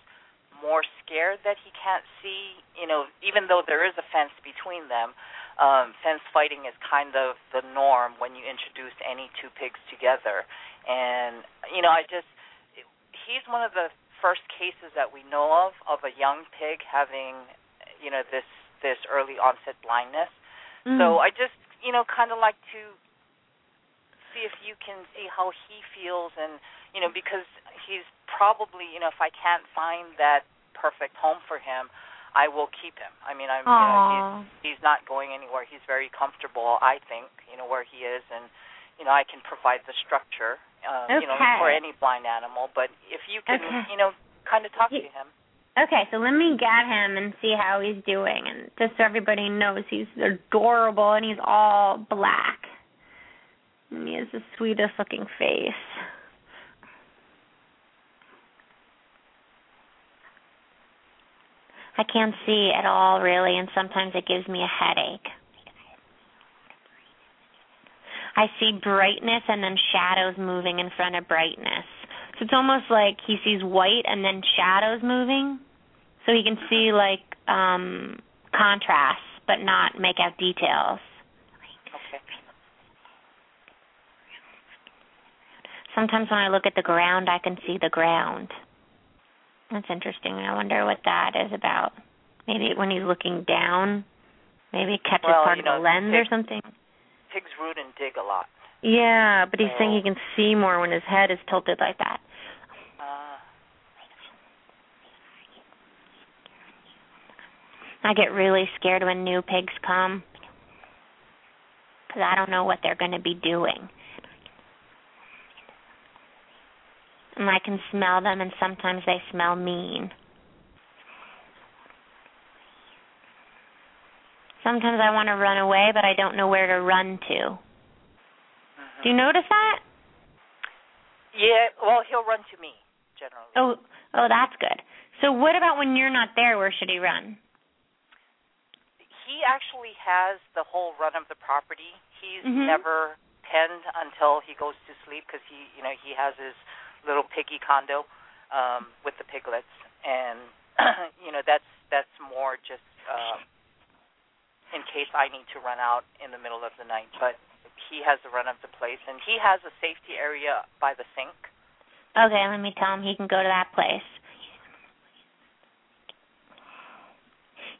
more scared that he can't see. You know, even though there is a fence between them, um, fence fighting is kind of the norm when you introduce any two pigs together. And you know, I just he's one of the first cases that we know of of a young pig having you know this this early onset blindness. Mm. So I just you know kind of like to see if you can see how he feels and you know because he's probably you know if I can't find that perfect home for him I will keep him. I mean I'm you know he's he's not going anywhere. He's very comfortable I think you know where he is and you know I can provide the structure um you know for any blind animal but if you can Okay. you know kind of talk to him Okay, so let me get him and see how he's doing and just so everybody knows he's adorable and he's all black. And he has the sweetest looking face. I can't see at all really and sometimes it gives me a headache. I see brightness and then shadows moving in front of brightness. So it's almost like he sees white and then shadows moving. So he can see like um contrasts but not make out details. okay Sometimes when I look at the ground I can see the ground. That's interesting. I wonder what that is about. Maybe when he's looking down, maybe it catches Well, part you of the know, lens or something. pigs root and dig a lot Yeah, but he's saying Oh. he can see more when his head is tilted like that. uh I get really scared when new pigs come because I don't know what they're going to be doing. And I can smell them, and sometimes they smell mean. Sometimes I want to run away, but I don't know where to run to. Do you uh-huh. notice that? Yeah, well, he'll run to me generally. Oh, oh, that's good. So what about when you're not there? Where should he run? He actually has the whole run of the property. He's Mhm. never penned until he goes to sleep because he, you know, he has his little piggy condo um with the piglets, and you know that's that's more just uh, in case I need to run out in the middle of the night. But he has the run of the place, and he has a safety area by the sink. Okay, let me tell him he can go to that place.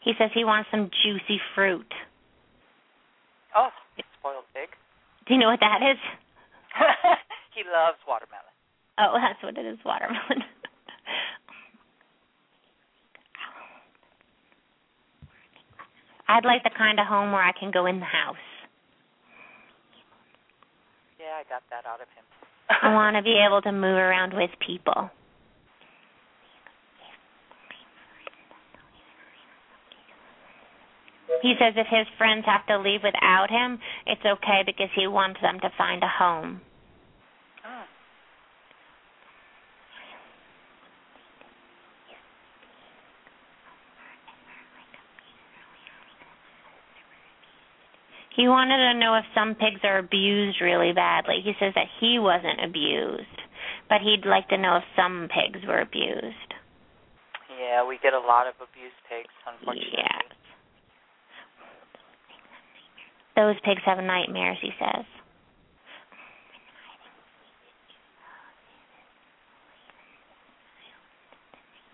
He says he wants some juicy fruit. Oh, spoiled pig. Do you know what that is? he loves watermelon. Oh, that's what it is, watermelon. I'd like the kind of home where I can go in the house. Yeah, I got that out of him. I want to be able to move around with people. He says if his friends have to leave without him, it's okay because he wants them to find a home. Oh. He wanted to know if some pigs are abused really badly. He says that he wasn't abused, but he'd like to know if some pigs were abused. Yeah, we get a lot of abused pigs, unfortunately. Yes. Those pigs have nightmares, he says.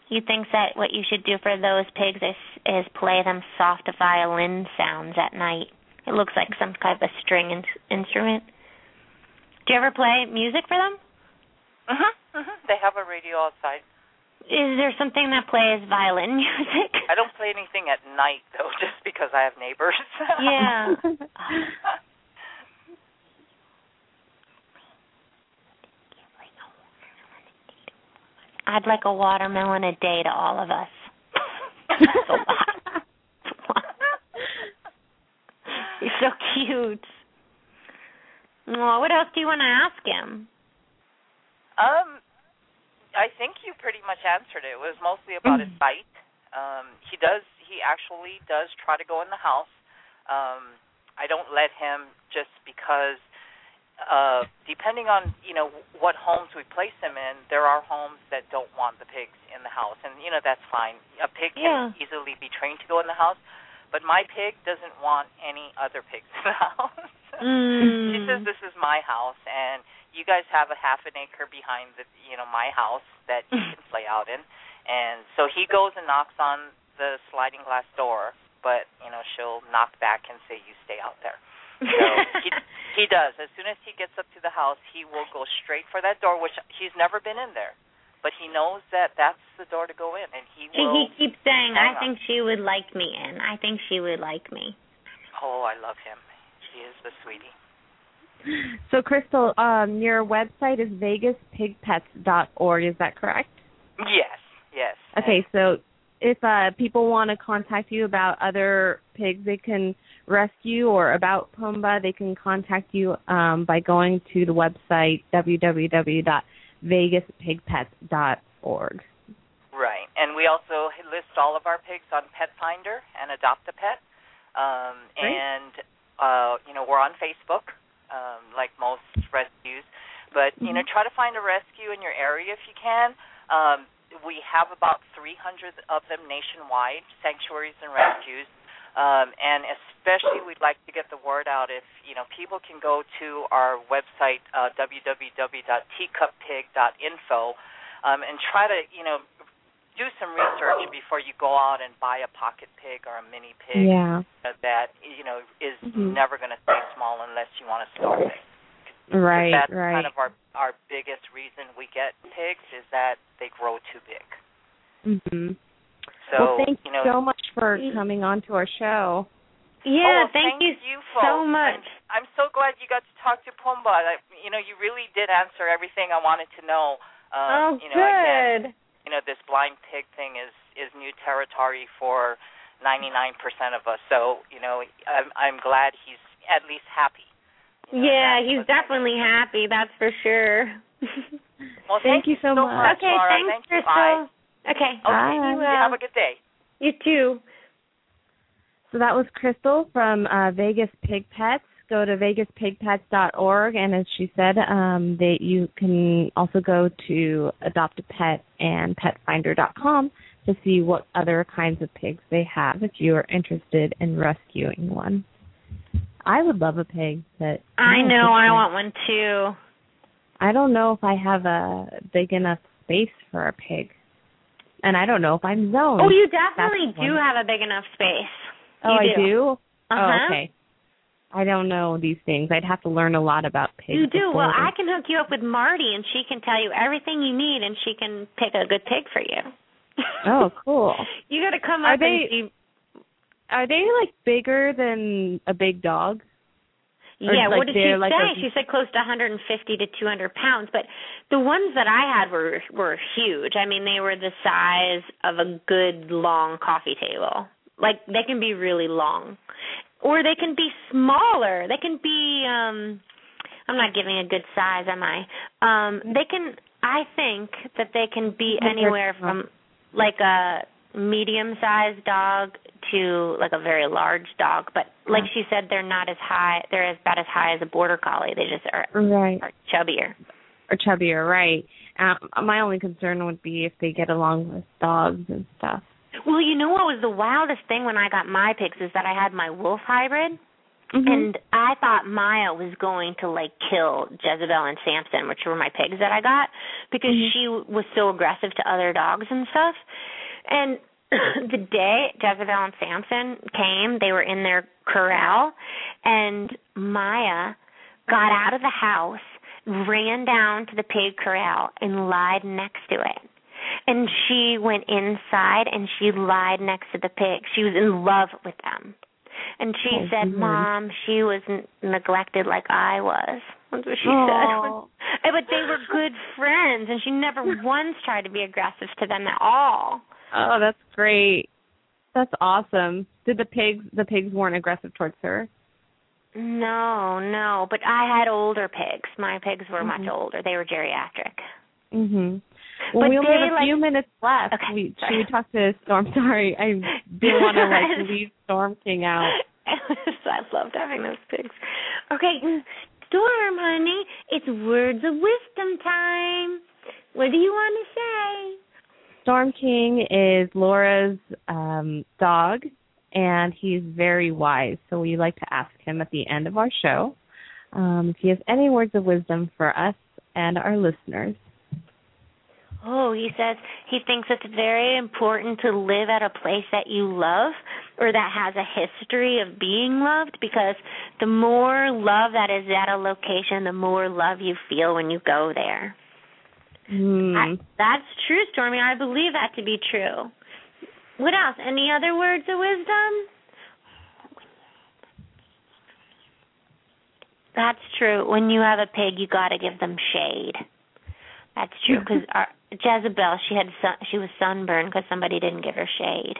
He thinks that what you should do for those pigs is is play them soft violin sounds at night. It looks like some kind of a string in- instrument. Do you ever play music for them? Mhm. Mhm. They have a radio outside. Is there something that plays violin music? I don't play anything at night though, just because I have neighbors. yeah. I'd like a watermelon a day to all of us. That's a lot. He's so cute. Well, what else do you want to ask him? Um, I think you pretty much answered it. It was mostly about his Mm. sight. Um, he does. He actually does try to go in the house. Um, I don't let him just because, uh, depending on you know what homes we place him in, there are homes that don't want the pigs in the house, and you know that's fine. A pig Yeah. can easily be trained to go in the house, but my pig doesn't want any other pigs in the house. Mm. She says this is my house, and you guys have a half an acre behind the you know my house that you can play out in, and so he goes and knocks on the sliding glass door, but you know she'll knock back and say you stay out there. So he he does. As soon as he gets up to the house, he will go straight for that door, which he's never been in there, but he knows that that's the door to go in, and he will. he keeps saying, "I on. think she would like me in. I think she would like me." Oh, I love him. He is the sweetie. So, Crystal, um, your website is vegaspigpets.org. Is that correct? Yes, yes. Okay, so if uh, people want to contact you about other pigs they can rescue or about Pumba, they can contact you um, by going to the website www.vegaspigpets.org. Right, and we also list all of our pigs on Pet Finder and Adopt a Pet, um, and uh, you know we're on Facebook, um, like most rescues. But you know, try to find a rescue in your area if you can. Um, we have about 300 of them nationwide, sanctuaries and rescues. Um, and especially, we'd like to get the word out. If you know, people can go to our website uh, www.teacuppig.info um, and try to you know do some research before you go out and buy a pocket pig or a mini pig Yeah. that you know is Mhm. never going to stay small unless you want to starve it. 'Cause Right, that's right. kind of our our biggest reason we get pigs is that they grow too big. Mhm. So well, thank you know, so much for coming on to our show. Yeah, oh, thank, you folks. so much. I'm, I'm so glad you got to talk to Pumba. I, you know, you really did answer everything I wanted to know. Um, oh, you know, again, good. You know, this blind pig thing is is new territory for 99% of us. So, you know, I'm I'm glad he's at least happy. You know, yeah, he's what's definitely happy. That's for sure. Well, Thank you so much. okay, Laura. thanks, Thank you. Crystal. Bye. Okay. Okay, Bye. you have a good day. You too. So that was Crystal from uh, Vegas Pig Pets. Go to vegaspigpets.org, and as she said, um, they, you can also go to Adopt a Pet and PetFinder.com to see what other kinds of pigs they have if you are interested in rescuing one. I would love a pig, but I know. I want one too. I don't know if I have a big enough space for a pig, and I don't know if I'm zoned. Oh, you definitely That's do one. have a big enough space. Oh, you I do. Uh-huh. Oh, okay. I don't know these things. I'd have to learn a lot about pigs. You do. Well, I can hook you up with Marty, and she can tell you everything you need, and she can pick a good pig for you. Oh, cool. You got to come Are up they- and see. Are they like bigger than a big dog? Or Yeah, like what did she like say? a- she said close to 150 to 200 pounds, but the ones that I had were were huge. I mean, they were the size of a good long coffee table. Like they can be really long, or they can be smaller. They can be. um I'm not giving a good size, am I? Um They can. I think that they can be anywhere from like a medium-sized dog to like a very large dog, but like she said, they're not as high. They're about as high as a border collie. They just are, Right. are chubbier. Or chubbier, right. Um, my only concern would be if they get along with dogs and stuff. Well, you know what was the wildest thing when I got my pigs is that I had my wolf hybrid, Mhm. and I thought Maya was going to like kill Jezebel and Samson, which were my pigs that I got, because Mhm. she was so aggressive to other dogs and stuff. And the day Jezebel and Samson came, they were in their corral, and Maya got out of the house, ran down to the pig corral, and lied next to it. And she went inside and she lied next to the pig. She was in love with them. And she Oh, said. "Mom, she was neglected like I was." That's what she Aw. said. but they were good friends, and she never once tried to be aggressive to them at all. Oh, that's great. That's awesome. Did the pigs the pigs weren't aggressive towards her? No, no. But I had older pigs. My pigs were mm-hmm. much older. They were geriatric. Mhm. Well, but we only have a like, few minutes left. Okay, we, should we talk to Storm? Sorry, I didn't want to like leave Storm King out. I loved having those pigs. Okay, Storm, honey, it's words of wisdom time. What do you want to say? Storm King is Laura's um, dog, and he's very wise. So we like to ask him at the end of our show um, if he has any words of wisdom for us and our listeners. Oh, he says he thinks it's very important to live at a place that you love or that has a history of being loved because the more love that is at a location, the more love you feel when you go there. Mm. I, that's true, Stormy. I believe that to be true. What else? Any other words of wisdom? That's true. When you have a pig, you got to give them shade. That's true because Jezebel, she had sun, she was sunburned because somebody didn't give her shade.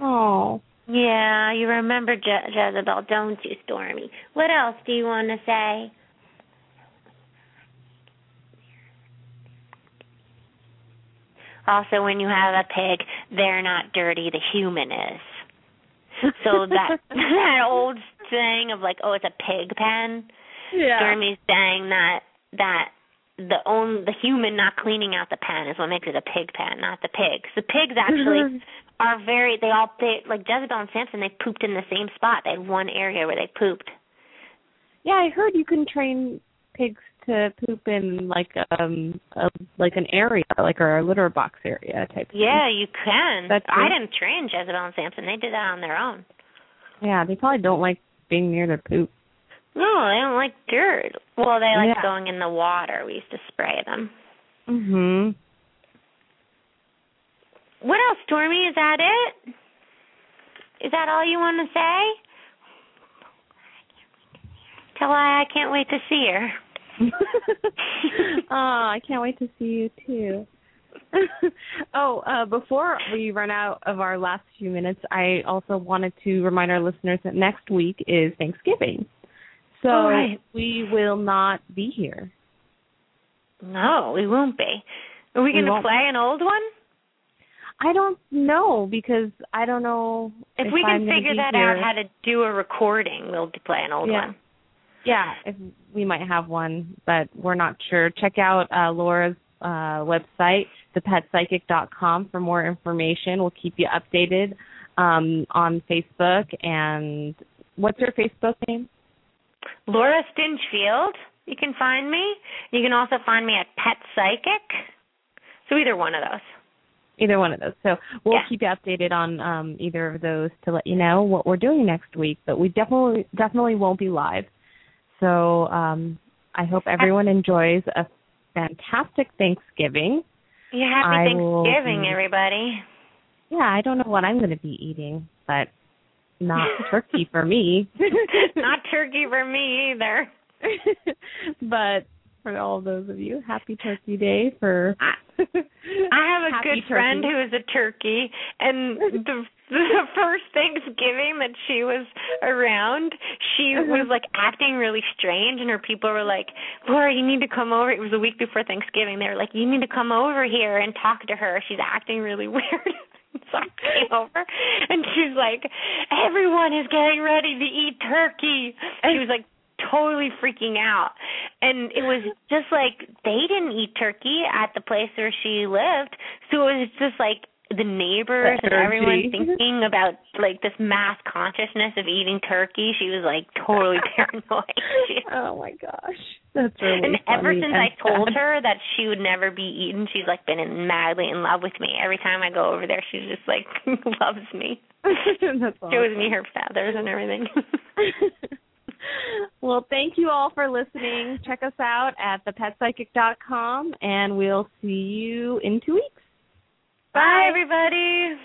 Oh. Yeah, you remember Je- Jezebel, don't you, Stormy? What else do you want to say? Also, when you have a pig, they're not dirty. The human is. So that that old saying of like, oh, it's a pig pen. Yeah. Stormy's saying that that the own the human not cleaning out the pen is what makes it a pig pen, not the pigs. The pigs actually are very they all they like Jezebel and Samson they pooped in the same spot. They had one area where they pooped. Yeah, I heard you can train pigs to poop in like um a, like an area, like a litter box area type. Yeah, thing. you can. That's I didn't train Jezebel and Samson. They did that on their own. Yeah, they probably don't like being near their poop. No, they don't like dirt. Well, they like yeah. going in the water. We used to spray them. Mhm. What else, Stormy? Is that it? Is that all you want to say? Tell her I can't wait to see her. oh, I can't wait to see you too. oh, uh, before we run out of our last few minutes, I also wanted to remind our listeners that next week is Thanksgiving. So right. we will not be here. No, we won't be. Are we, going to play an old one? I don't know because I don't know if, if we can I'm figure that here. out how to do a recording. We'll play an old yeah. one. Yeah, if we might have one, but we're not sure. Check out uh, Laura's uh, website, thepetpsychic.com, for more information. We'll keep you updated um, on Facebook. And what's your Facebook name? Laura Stinchfield. You can find me. You can also find me at Pet Psychic. So either one of those. Either one of those. So we'll Yeah. keep you updated on um, either of those to let you know what we're doing next week. But we definitely definitely won't be live. So um, I hope everyone enjoys a fantastic Thanksgiving. Yeah, happy I Thanksgiving, be- everybody. Yeah, I don't know what I'm going to be eating, but not turkey for me. Not turkey for me either. but for all those of you, happy Turkey Day for. I have a good friend who is a turkey, and the the first Thanksgiving that she was around, she uh-huh. was like acting really strange, and her people were like, "Laura, you need to come over." It was a week before Thanksgiving. They were like, "You need to come over here and talk to her. She's acting really weird." So I came over, and she's like, "Everyone is getting ready to eat turkey." She was like totally freaking out. And it was just like they didn't eat turkey at the place where she lived. So it was just like the neighbors and everyone thinking about like this mass consciousness of eating turkey. She was like totally paranoid. Oh my gosh, that's really and ever since I told her that she would never be eaten, she's like been in, madly in love with me. Every time I go over there, she's just like loves me. that's Shows awesome. me her feathers and everything. well, thank you all for listening. Check us out at thepetpsychic.com, and we'll see you in two weeks. Bye, everybody.